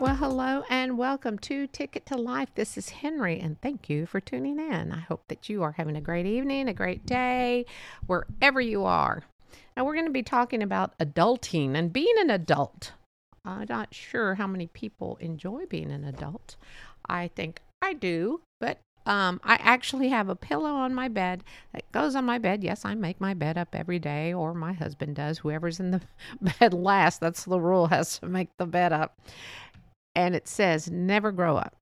Well, hello and welcome to Ticket to Life. This is Henrie, and thank you for tuning in. I hope that you are having a great evening, a great day, wherever you are. Now, we're going to be talking about adulting and being an adult. I'm not sure how many people enjoy being an adult. I think I do, but um, I actually have a pillow on my bed that goes on my bed. Yes, I make my bed up every day, or my husband does. Whoever's in the bed last, that's the rule, has to make the bed up and it says never grow up.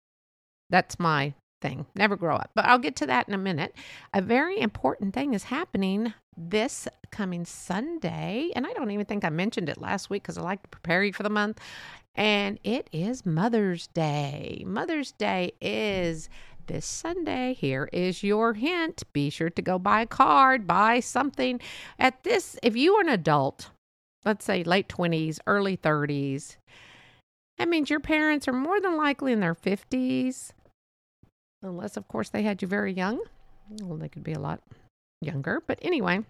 That's my thing. Never grow up. But I'll get to that in a minute. A very important thing is happening this coming Sunday. And I don't even think I mentioned it last week because I like to prepare you for the month. And it is Mother's Day. Mother's Day is this Sunday. Here is your hint. Be sure to go buy a card, buy something. At this, if you are an adult, let's say late 20s, early 30s, that means your parents are more than likely in their 50s, unless, of course, they had you very young. Well, they could be a lot younger. But anyway,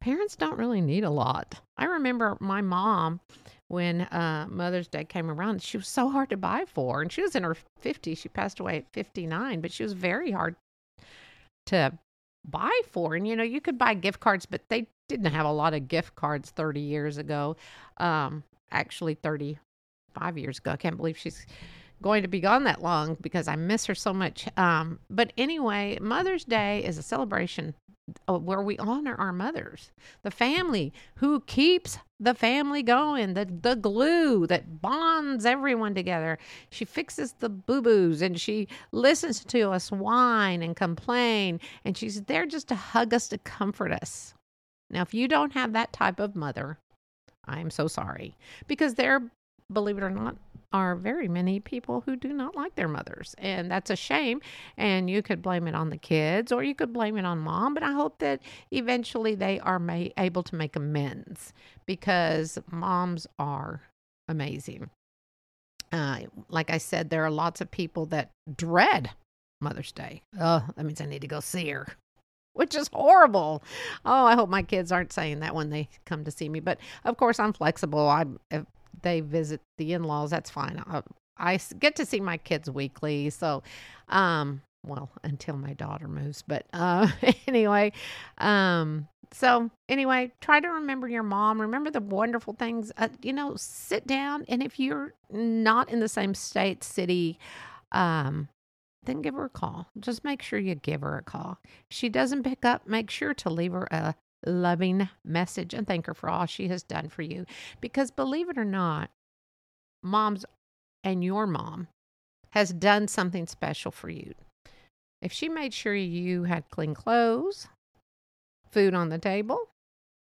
parents don't really need a lot. I remember my mom when uh, Mother's Day came around, she was so hard to buy for. And she was in her 50s. She passed away at 59, but she was very hard to buy for. And, you know, you could buy gift cards, but they didn't have a lot of gift cards 30 years ago. Um, actually, 35 years ago. I can't believe she's going to be gone that long because I miss her so much. Um, but anyway, Mother's Day is a celebration where we honor our mothers, the family who keeps the family going, the, the glue that bonds everyone together. She fixes the boo boos and she listens to us whine and complain, and she's there just to hug us, to comfort us. Now, if you don't have that type of mother, I'm so sorry because there believe it or not, are very many people who do not like their mothers. And that's a shame. And you could blame it on the kids or you could blame it on mom. But I hope that eventually they are able to make amends because moms are amazing. Uh, like I said, there are lots of people that dread Mother's Day. Oh, that means I need to go see her which is horrible. Oh, I hope my kids aren't saying that when they come to see me. But of course, I'm flexible. I'm if they visit the in-laws, that's fine. I, I get to see my kids weekly, so um well, until my daughter moves, but uh anyway, um so anyway, try to remember your mom. Remember the wonderful things. Uh, you know, sit down and if you're not in the same state, city, um then give her a call. Just make sure you give her a call. If she doesn't pick up, make sure to leave her a loving message and thank her for all she has done for you. Because believe it or not, moms and your mom has done something special for you. If she made sure you had clean clothes, food on the table,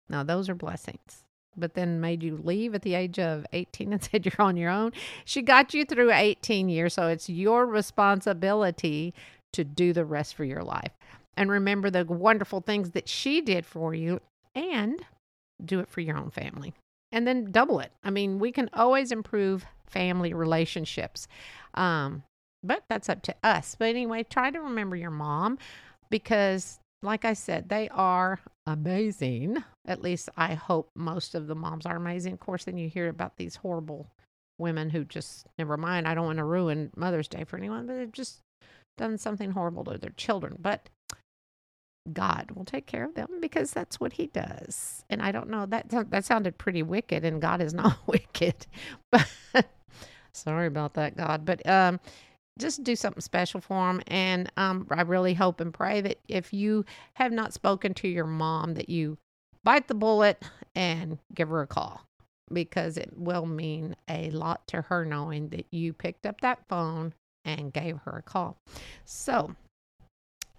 now those are blessings. But then made you leave at the age of 18 and said you're on your own. She got you through 18 years, so it's your responsibility to do the rest for your life and remember the wonderful things that she did for you and do it for your own family. And then double it. I mean, we can always improve family relationships. Um, but that's up to us. But anyway, try to remember your mom because, like I said, they are amazing. At least I hope most of the moms are amazing. Of course, then you hear about these horrible women who just, never mind, I don't want to ruin Mother's Day for anyone, but they've just done something horrible to their children. But God will take care of them because that's what he does. And I don't know that that sounded pretty wicked and God is not wicked. But sorry about that God, but um just do something special for them and um I really hope and pray that if you have not spoken to your mom that you bite the bullet and give her a call because it will mean a lot to her knowing that you picked up that phone and gave her a call. So,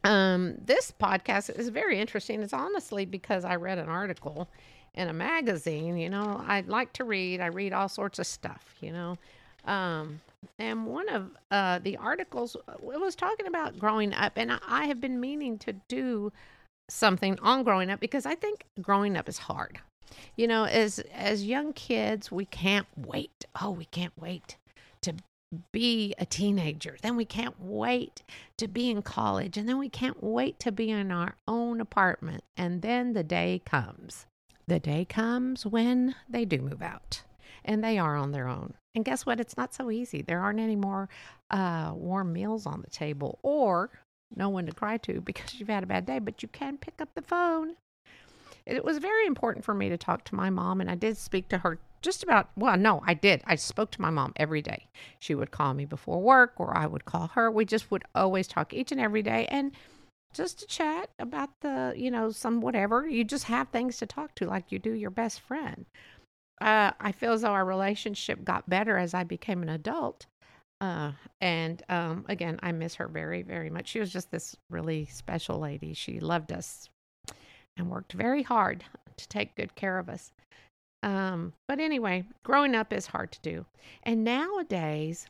um, this podcast is very interesting. It's honestly because I read an article in a magazine. You know, I like to read. I read all sorts of stuff. You know, um, and one of uh, the articles it was talking about growing up, and I have been meaning to do something on growing up because I think growing up is hard. You know, as as young kids, we can't wait. Oh, we can't wait to be a teenager. Then we can't wait to be in college. And then we can't wait to be in our own apartment. And then the day comes. The day comes when they do move out and they are on their own. And guess what? It's not so easy. There aren't any more uh, warm meals on the table or no one to cry to because you've had a bad day, but you can pick up the phone. It was very important for me to talk to my mom, and I did speak to her just about, well, no, I did. I spoke to my mom every day. She would call me before work, or I would call her. We just would always talk each and every day. And just to chat about the, you know, some whatever. You just have things to talk to like you do your best friend. Uh, I feel as though our relationship got better as I became an adult. Uh, and um, again, I miss her very, very much. She was just this really special lady. She loved us and worked very hard to take good care of us. Um, but anyway, growing up is hard to do. And nowadays,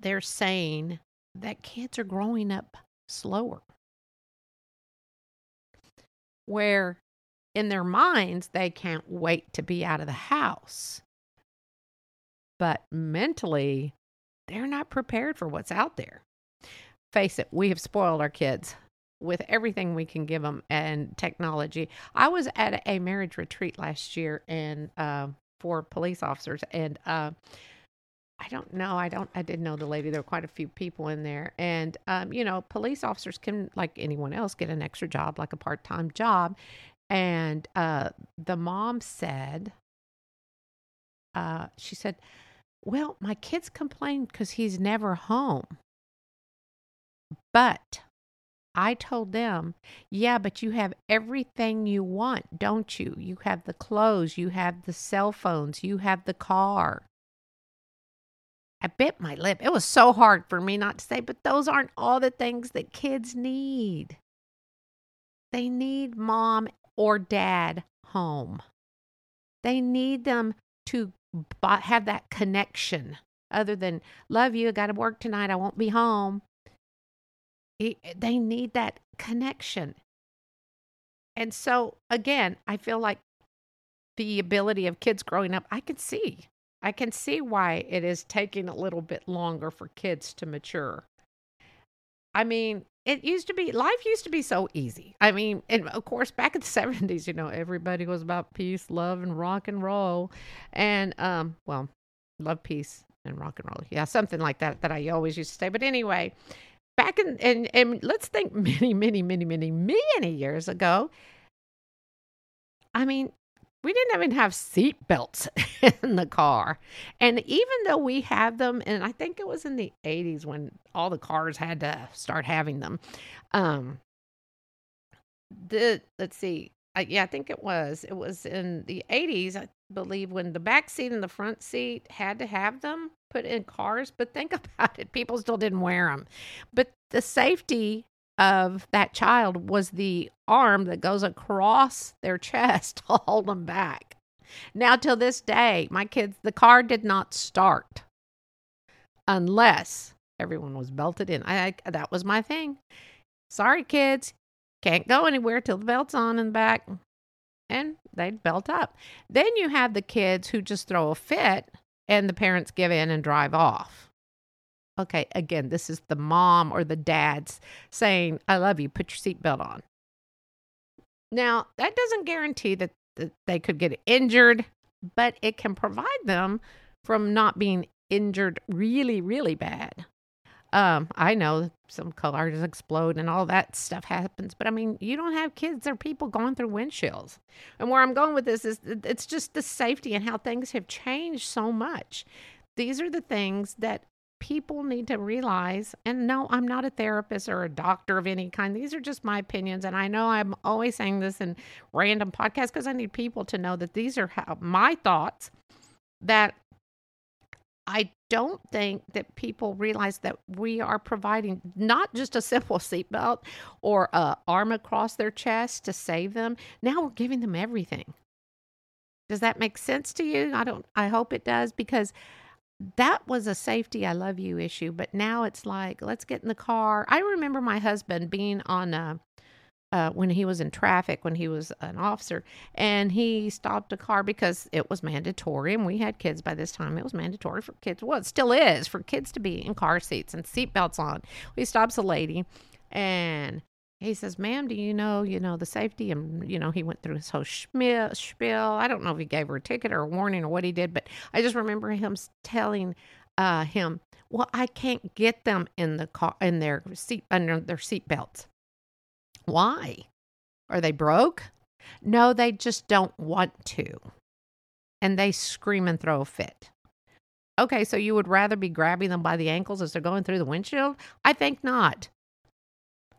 they're saying that kids are growing up slower. Where in their minds, they can't wait to be out of the house. But mentally, they're not prepared for what's out there. Face it, we have spoiled our kids with everything we can give them and technology. I was at a marriage retreat last year and uh, for police officers, and uh, I don't know. I don't. I didn't know the lady. There were quite a few people in there, and um, you know, police officers can, like anyone else, get an extra job, like a part-time job. And uh, the mom said, uh, she said, "Well, my kids complain because he's never home, but." I told them, yeah, but you have everything you want, don't you? You have the clothes, you have the cell phones, you have the car. I bit my lip. It was so hard for me not to say, but those aren't all the things that kids need. They need mom or dad home. They need them to have that connection other than, love you, I got to work tonight, I won't be home. They need that connection. And so, again, I feel like the ability of kids growing up, I can see. I can see why it is taking a little bit longer for kids to mature. I mean, it used to be life used to be so easy. I mean, and of course, back in the seventies, you know, everybody was about peace, love, and rock and roll, and um, well, love, peace, and rock and roll. Yeah, something like that that I always used to say. But anyway, back in and and let's think many many many many many years ago. I mean we didn't even have seat belts in the car. And even though we have them and i think it was in the 80s when all the cars had to start having them um the let's see uh, yeah i think it was it was in the 80s i believe when the back seat and the front seat had to have them put in cars, but think about it, people still didn't wear them. But the safety of that child was the arm that goes across their chest to hold them back. Now, till this day, my kids, the car did not start unless everyone was belted in. I, I that was my thing. Sorry, kids, can't go anywhere till the belt's on in the back and they'd belt up. Then you have the kids who just throw a fit and the parents give in and drive off. Okay, again, this is the mom or the dad's saying, I love you, put your seatbelt on. Now, that doesn't guarantee that, that they could get injured, but it can provide them from not being injured really, really bad. Um, I know some cars explode and all that stuff happens, but I mean, you don't have kids or people going through windshields. And where I'm going with this is it's just the safety and how things have changed so much. These are the things that people need to realize. And no, I'm not a therapist or a doctor of any kind. These are just my opinions. And I know I'm always saying this in random podcasts because I need people to know that these are how, my thoughts that I don't think that people realize that we are providing not just a simple seatbelt or a arm across their chest to save them. Now we're giving them everything. Does that make sense to you? I don't I hope it does because that was a safety I love you issue, but now it's like let's get in the car. I remember my husband being on a uh, when he was in traffic, when he was an officer, and he stopped a car because it was mandatory, and we had kids by this time. It was mandatory for kids. Well, it still is for kids to be in car seats and seatbelts on. He stops a lady, and he says, "Ma'am, do you know, you know, the safety?" And you know, he went through his whole spiel. spiel. I don't know if he gave her a ticket or a warning or what he did, but I just remember him telling uh, him, "Well, I can't get them in the car in their seat under their seat belts. Why? Are they broke? No, they just don't want to, and they scream and throw a fit." Okay, so you would rather be grabbing them by the ankles as they're going through the windshield? I think not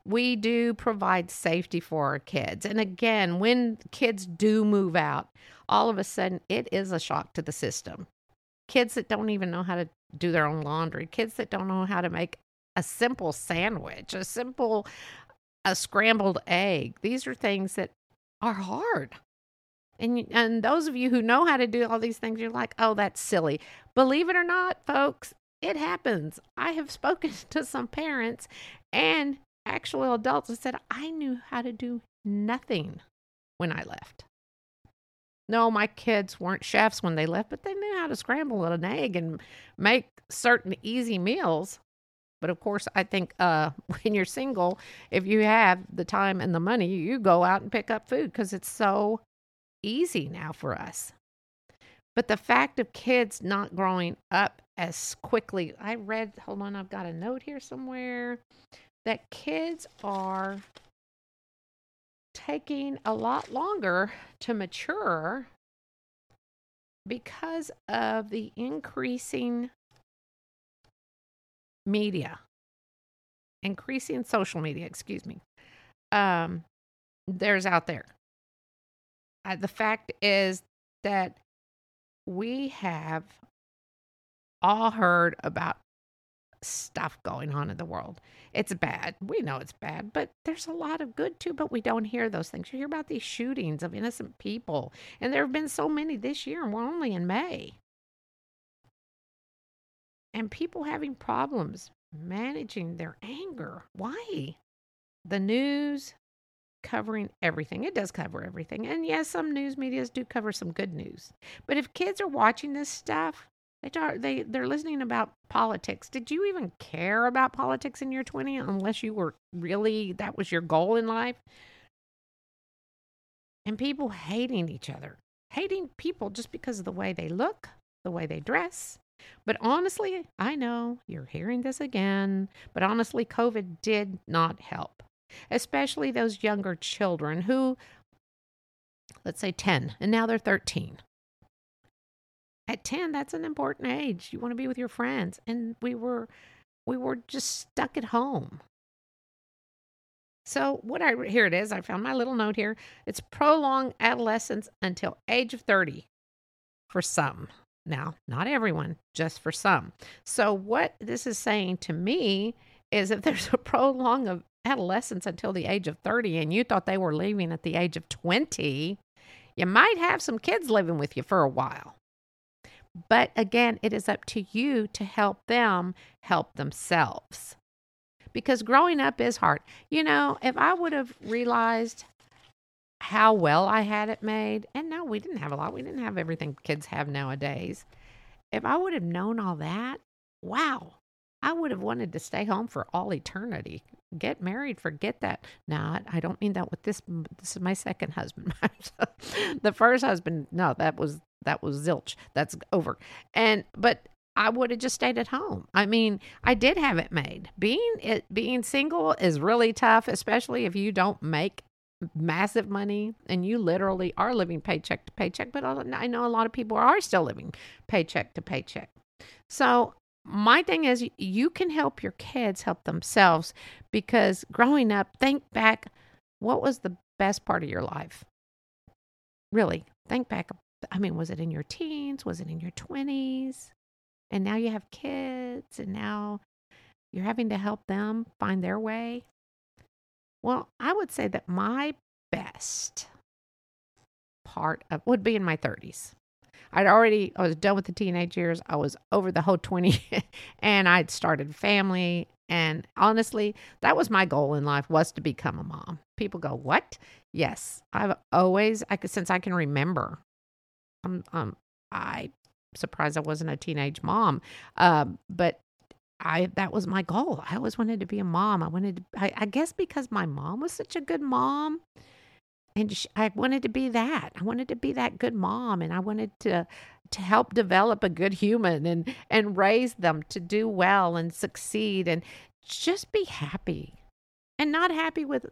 we do provide safety for our kids. And again, when kids do move out, all of a sudden it is a shock to the system. Kids that don't even know how to do their own laundry, kids that don't know how to make a simple sandwich, a simple a scrambled egg. These are things that are hard. And and those of you who know how to do all these things, you're like, "Oh, that's silly." Believe it or not, folks, it happens. I have spoken to some parents and actual adults that said, I knew how to do nothing when I left. No, my kids weren't chefs when they left, but they knew how to scramble an egg and make certain easy meals. But of course, I think uh, when you're single, if you have the time and the money, you go out and pick up food because it's so easy now for us. But the fact of kids not growing up as quickly, I read, hold on, I've got a note here somewhere that kids are taking a lot longer to mature because of the increasing media, increasing social media, excuse me. Um, there's out there. Uh, the fact is that we have all heard about stuff going on in the world. It's bad. We know it's bad, but there's a lot of good too, but we don't hear those things. You hear about these shootings of innocent people, and there have been so many this year, and we're only in May. And people having problems managing their anger. Why? The news covering everything. It does cover everything. And yes, some news medias do cover some good news. But if kids are watching this stuff, they talk, they they're listening about politics. Did you even care about politics in your 20 unless you were really that was your goal in life? And people hating each other. Hating people just because of the way they look, the way they dress. But honestly, I know you're hearing this again, but honestly, COVID did not help, especially those younger children who, let's say 10, and now they're 13 at 10 that's an important age. You want to be with your friends and we were we were just stuck at home. So what i here it is i found my little note here. It's prolonged adolescence until age of 30 for some now not everyone just for some so what this is saying to me is if there's a prolong of adolescence until the age of 30 and you thought they were leaving at the age of 20 you might have some kids living with you for a while but again, it is up to you to help them help themselves. Because growing up is hard. You know, if I would have realized how well I had it made, and no, we didn't have a lot, we didn't have everything kids have nowadays. If I would have known all that, wow, I would have wanted to stay home for all eternity. Get married, forget that. Not, I don't mean that with this. This is my second husband. the first husband, no, that was that was zilch. That's over. And but I would have just stayed at home. I mean, I did have it made. Being it being single is really tough, especially if you don't make massive money and you literally are living paycheck to paycheck. But I know a lot of people are still living paycheck to paycheck. So my thing is you can help your kids help themselves because growing up, think back what was the best part of your life? Really, think back I mean, was it in your teens? Was it in your 20s? And now you have kids, and now you're having to help them find their way. Well, I would say that my best part of would be in my 30s. I'd already I was done with the teenage years. I was over the whole 20 and I'd started family and honestly, that was my goal in life was to become a mom. people go, "What?" Yes, I've always I could since I can remember. I'm um I surprised I wasn't a teenage mom. Um, but I that was my goal. I always wanted to be a mom. I wanted to, I, I guess because my mom was such a good mom and she, I wanted to be that. I wanted to be that good mom and I wanted to to help develop a good human and and raise them to do well and succeed and just be happy. And not happy with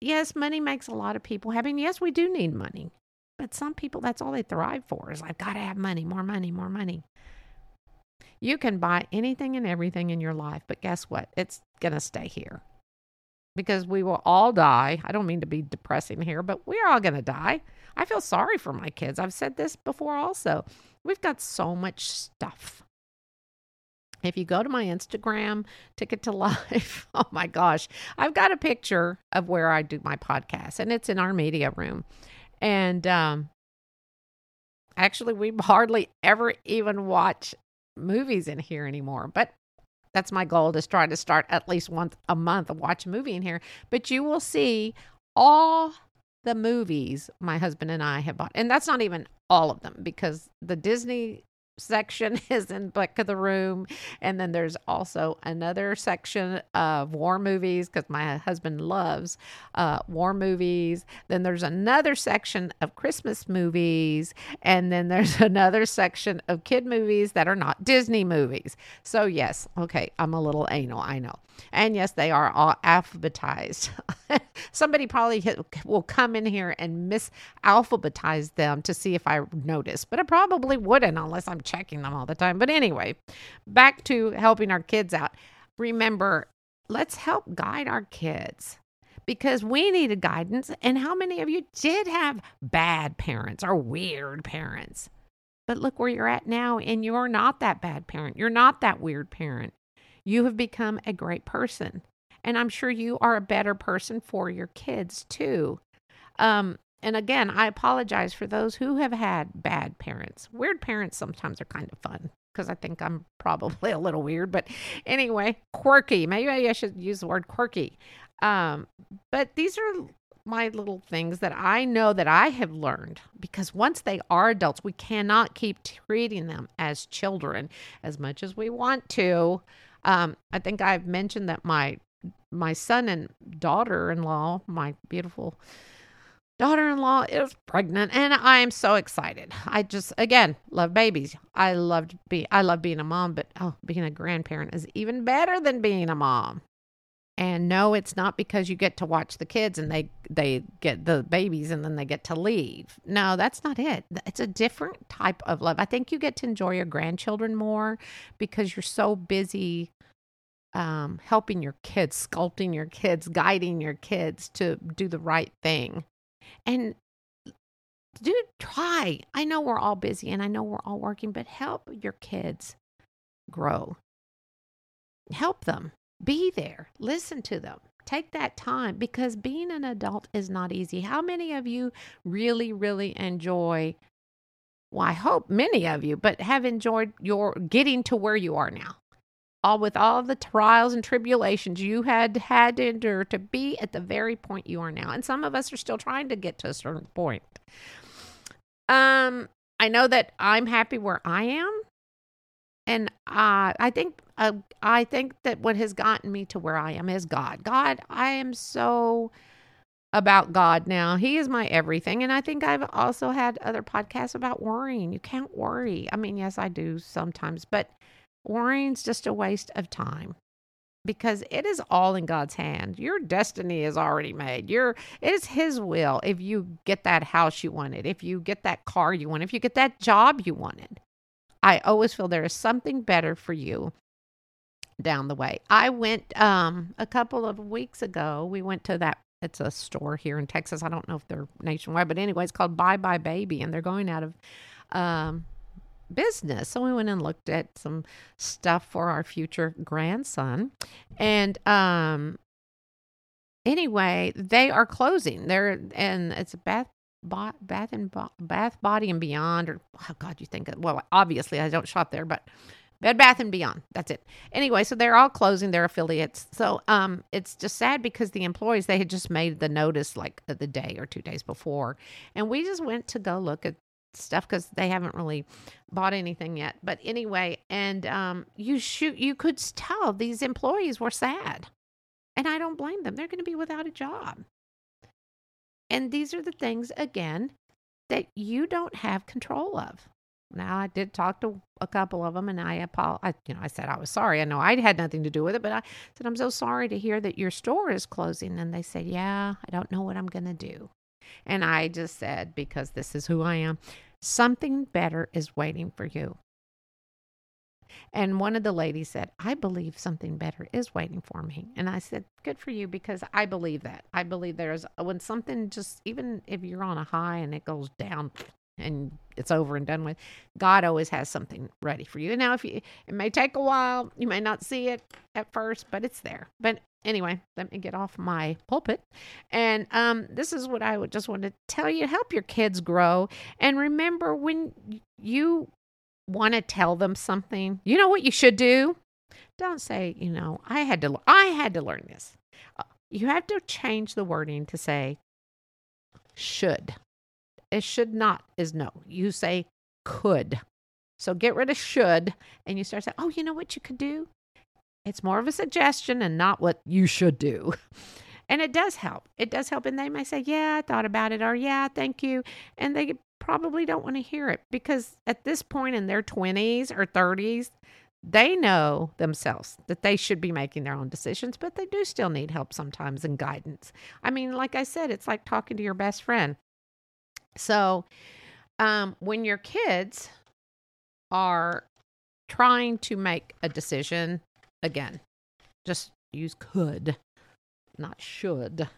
yes, money makes a lot of people happy. And yes, we do need money. But some people that's all they thrive for is I've got to have money, more money, more money. You can buy anything and everything in your life, but guess what? It's going to stay here because we will all die. I don't mean to be depressing here, but we're all going to die. I feel sorry for my kids. I've said this before also. We've got so much stuff. If you go to my Instagram, Ticket to Life, oh my gosh, I've got a picture of where I do my podcast, and it's in our media room. And um, actually, we hardly ever even watch movies in here anymore. But that's my goal to try to start at least once a month and watch a movie in here. But you will see all the movies my husband and I have bought. And that's not even all of them because the Disney section is in back of the room. And then there's also another section of war movies because my husband loves uh, war movies. Then there's another section of christmas movies. And then there's another section of kid movies that are not disney movies. So yes okay i'm a little anal i know. And yes they are all alphabetized. Somebody probably hit, will come in here and misalphabetize them to see if i notice but i probably wouldn't unless i'm checking them all the time. But anyway, back to helping our kids out. Remember, let's help guide our kids because we needed guidance. And how many of you did have bad parents or weird parents? But look where you're at now, and you're not that bad parent. You're not that weird parent. You have become a great person. And I'm sure you are a better person for your kids too. Um, and again, I apologize for those who have had bad parents. Weird parents sometimes are kind of fun because I think I'm probably a little weird. But anyway, quirky. Maybe I should use the word quirky. Um, but these are my little things that I know that I have learned because once they are adults, we cannot keep treating them as children as much as we want to. Um, I think I've mentioned that my my son and daughter-in-law, my beautiful daughter-in-law is pregnant and I'm so excited. I just again love babies. I loved be I love being a mom, but oh, being a grandparent is even better than being a mom. And no, it's not because you get to watch the kids and they they get the babies and then they get to leave. No, that's not it. It's a different type of love. I think you get to enjoy your grandchildren more because you're so busy um, helping your kids, sculpting your kids, guiding your kids to do the right thing. And do try. I know we're all busy and I know we're all working, but help your kids grow. Help them. Be there. Listen to them. Take that time because being an adult is not easy. How many of you really, really enjoy? Well, I hope many of you, but have enjoyed your getting to where you are now all with all the trials and tribulations you had had to endure to be at the very point you are now. And some of us are still trying to get to a certain point. Um, I know that I'm happy where I am, and uh, I think uh, I think that what has gotten me to where I am is God. God, I am so about God now. He is my everything. And I think I've also had other podcasts about worrying. You can't worry. I mean, yes, I do sometimes, but Worrying's just a waste of time because it is all in God's hand. Your destiny is already made. Your it is his will if you get that house you wanted, if you get that car you want, if you get that job you wanted. I always feel there is something better for you down the way. I went um a couple of weeks ago, we went to that it's a store here in Texas. I don't know if they're nationwide, but anyway, it's called buybuy BABY and they're going out of um business. So we went and looked at some stuff for our future grandson. And um anyway, they are closing. They're and it's a bath bath and bath body and beyond or oh god you think of, well obviously i don't shop there but Bed Bath and Beyond. That's it. Anyway, so they're all closing their affiliates. So um, it's just sad because the employees they had just made the notice like the day or two days before, and we just went to go look at stuff because they haven't really bought anything yet. But anyway, and um, you shoot, you could tell these employees were sad, and I don't blame them. They're going to be without a job, and these are the things again that you don't have control of. Now I did talk to a couple of them, and I apologize. You know, I said I was sorry. I know I had nothing to do with it, but I said I'm so sorry to hear that your store is closing. And they said, "Yeah, I don't know what I'm going to do." And I just said, because this is who I am, something better is waiting for you. And one of the ladies said, I believe something better is waiting for me. And I said, Good for you because I believe that. I believe there's when something just, even if you're on a high and it goes down and it's over and done with, God always has something ready for you. And now, if you, it may take a while, you may not see it at first, but it's there. But anyway, let me get off my pulpit. And um, this is what I would just want to tell you help your kids grow. And remember, when you want to tell them something, you know what you should do? Don't say, you know, I had to, I had to learn this. Uh, you have to change the wording to say should. It should not is no. You say could. So get rid of should and you start saying, oh, you know what you could do? It's more of a suggestion and not what you should do. And it does help. It does help. And they may say, Yeah, I thought about it, or Yeah, thank you. And they probably don't want to hear it because at this point in their 20s or 30s, they know themselves that they should be making their own decisions, but they do still need help sometimes and guidance. I mean, like I said, it's like talking to your best friend. So, um, when your kids are trying to make a decision again. Just use could, not should.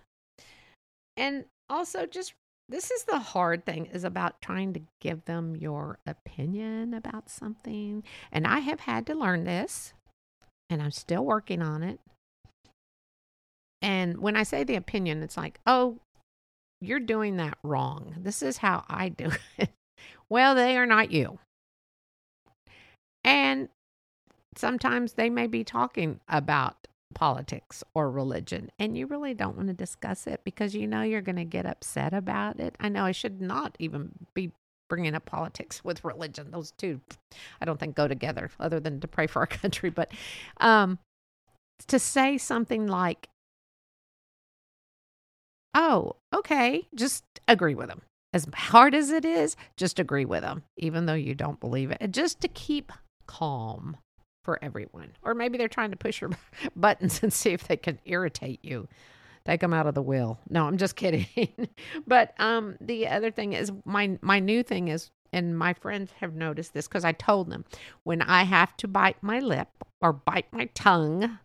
And also, just this is the hard thing is about trying to give them your opinion about something. And I have had to learn this, and I'm still working on it. And when I say the opinion, it's like, oh, you're doing that wrong. This is how I do it. well, they are not you. And sometimes they may be talking about politics or religion and you really don't want to discuss it because you know you're going to get upset about it. I know I should not even be bringing up politics with religion. Those two I don't think go together other than to pray for our country, but um to say something like Oh, okay, just agree with them. As hard as it is, just agree with them even though you don't believe it. Just to keep calm for everyone. Or maybe they're trying to push your buttons and see if they can irritate you. Take them out of the will. No, I'm just kidding. but um, the other thing is my my new thing is, and my friends have noticed this because I told them when I have to bite my lip or bite my tongue,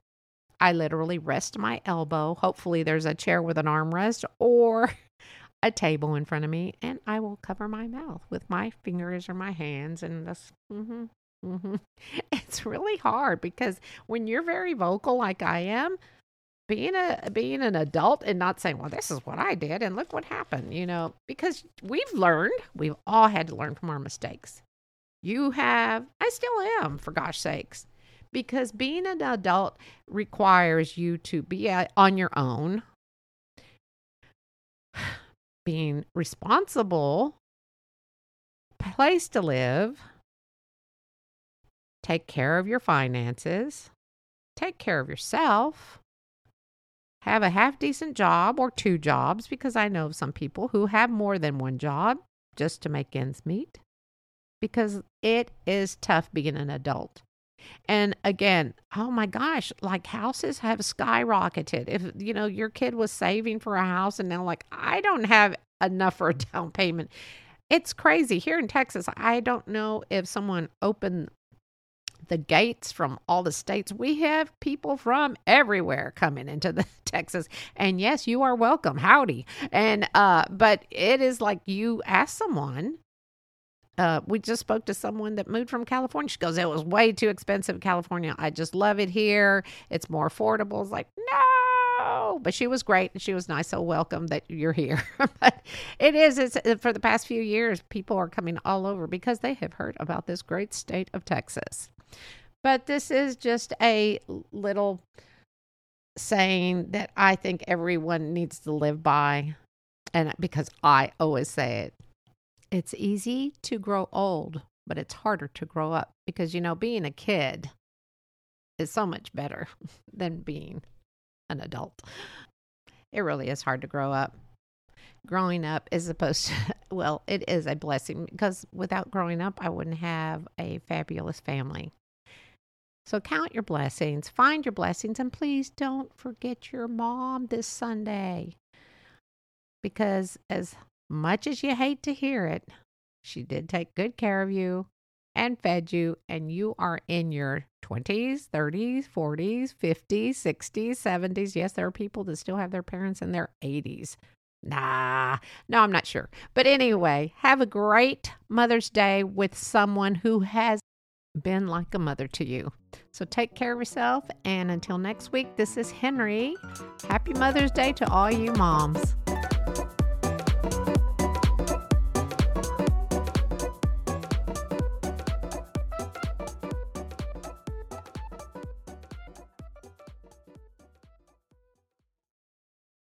I literally rest my elbow. Hopefully, there's a chair with an armrest or a table in front of me, and I will cover my mouth with my fingers or my hands and just mm-hmm, Mm-hmm. It's really hard because when you're very vocal like I am, being a being an adult and not saying, "Well, this is what I did and look what happened," you know, because we've learned, we've all had to learn from our mistakes. You have, I still am, for gosh sakes, because being an adult requires you to be on your own, being responsible, place to live Take care of your finances. Take care of yourself. Have a half decent job or two jobs because I know of some people who have more than one job just to make ends meet because it is tough being an adult. And again, oh my gosh, like houses have skyrocketed. If you know your kid was saving for a house and now like I don't have enough for a down payment. It's crazy. Here in Texas, I don't know if someone opened the gates from all the states. We have people from everywhere coming into the Texas. And yes, you are welcome. Howdy. And uh but it is like you ask someone uh, we just spoke to someone that moved from California. She goes, It was way too expensive California. I just love it here. It's more affordable. It's like, No. But she was great and she was nice. So welcome that you're here. but it is, it's uh, for the past few years, people are coming all over because they have heard about this great state of Texas. But this is just a little saying that I think everyone needs to live by. And because I always say it, it's easy to grow old, but it's harder to grow up because, you know, being a kid is so much better than being an adult. It really is hard to grow up. Growing up is supposed to, well, it is a blessing because without growing up, I wouldn't have a fabulous family. So count your blessings, find your blessings, and please don't forget your mom this Sunday. Because as much as you hate to hear it, she did take good care of you and fed you, and you are in your 20s, 30s, 40s, 50s, 60s, 70s. Yes, there are people that still have their parents in their 80s. Nah, no, I'm not sure. But anyway, have a great Mother's Day with someone who has been like a mother to you. So take care of yourself. And until next week, this is Henrie. Happy Mother's Day to all you moms.